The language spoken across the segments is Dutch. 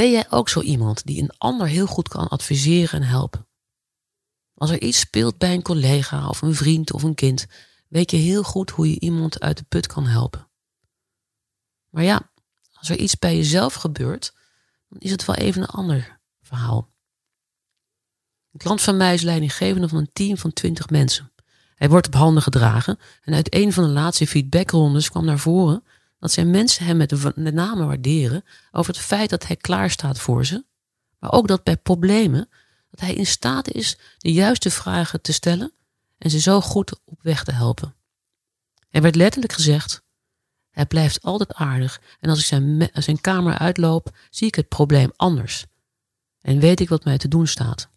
Ben jij ook zo iemand die een ander heel goed kan adviseren en helpen? Als er iets speelt bij een collega of een vriend of een kind, weet je heel goed hoe je iemand uit de put kan helpen. Maar ja, als er iets bij jezelf gebeurt, dan is het wel even een ander verhaal. Een klant van mij is leidinggevende van een team van 20 mensen. Hij wordt op handen gedragen en uit een van de laatste feedbackrondes kwam naar voren dat zijn mensen hem met, met name waarderen over het feit dat hij klaar staat voor ze, maar ook dat bij problemen dat hij in staat is de juiste vragen te stellen en ze zo goed op weg te helpen. Er werd letterlijk gezegd: hij blijft altijd aardig en als ik zijn, zijn kamer uitloop, zie ik het probleem anders en weet ik wat mij te doen staat.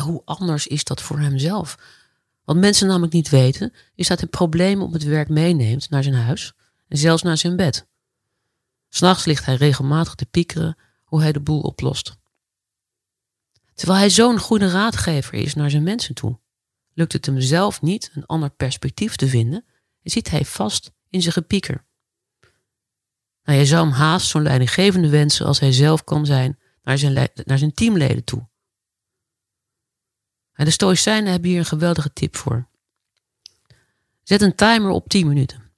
Hoe anders is dat voor hemzelf? Wat mensen namelijk niet weten, is dat hij problemen op het werk meeneemt naar zijn huis en zelfs naar zijn bed. S'nachts ligt hij regelmatig te piekeren hoe hij de boel oplost. Terwijl hij zo'n goede raadgever is naar zijn mensen toe, lukt het hem zelf niet een ander perspectief te vinden en zit hij vast in zijn gepieker. Nou, je zou hem haast zo'n leidinggevende wensen als hij zelf kan zijn naar zijn, naar zijn teamleden toe. De Stoïcijnen hebben hier een geweldige tip voor. Zet een timer op 10 minuten.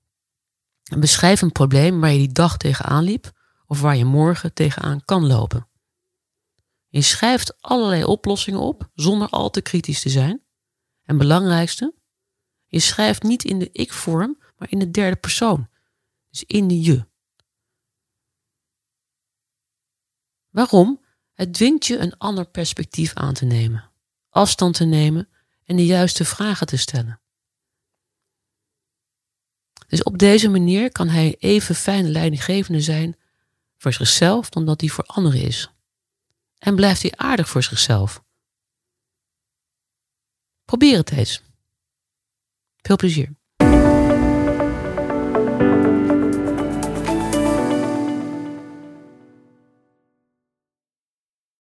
En beschrijf een probleem waar je die dag tegenaan liep of waar je morgen tegenaan kan lopen. Je schrijft allerlei oplossingen op zonder al te kritisch te zijn. En belangrijkste, je schrijft niet in de ik-vorm, maar in de derde persoon. Dus in de je. Waarom? Het dwingt je een ander perspectief aan te nemen afstand te nemen en de juiste vragen te stellen. Dus op deze manier kan hij even fijn leidinggevende zijn voor zichzelf dan dat hij voor anderen is. En blijft hij aardig voor zichzelf. Probeer het eens. Veel plezier.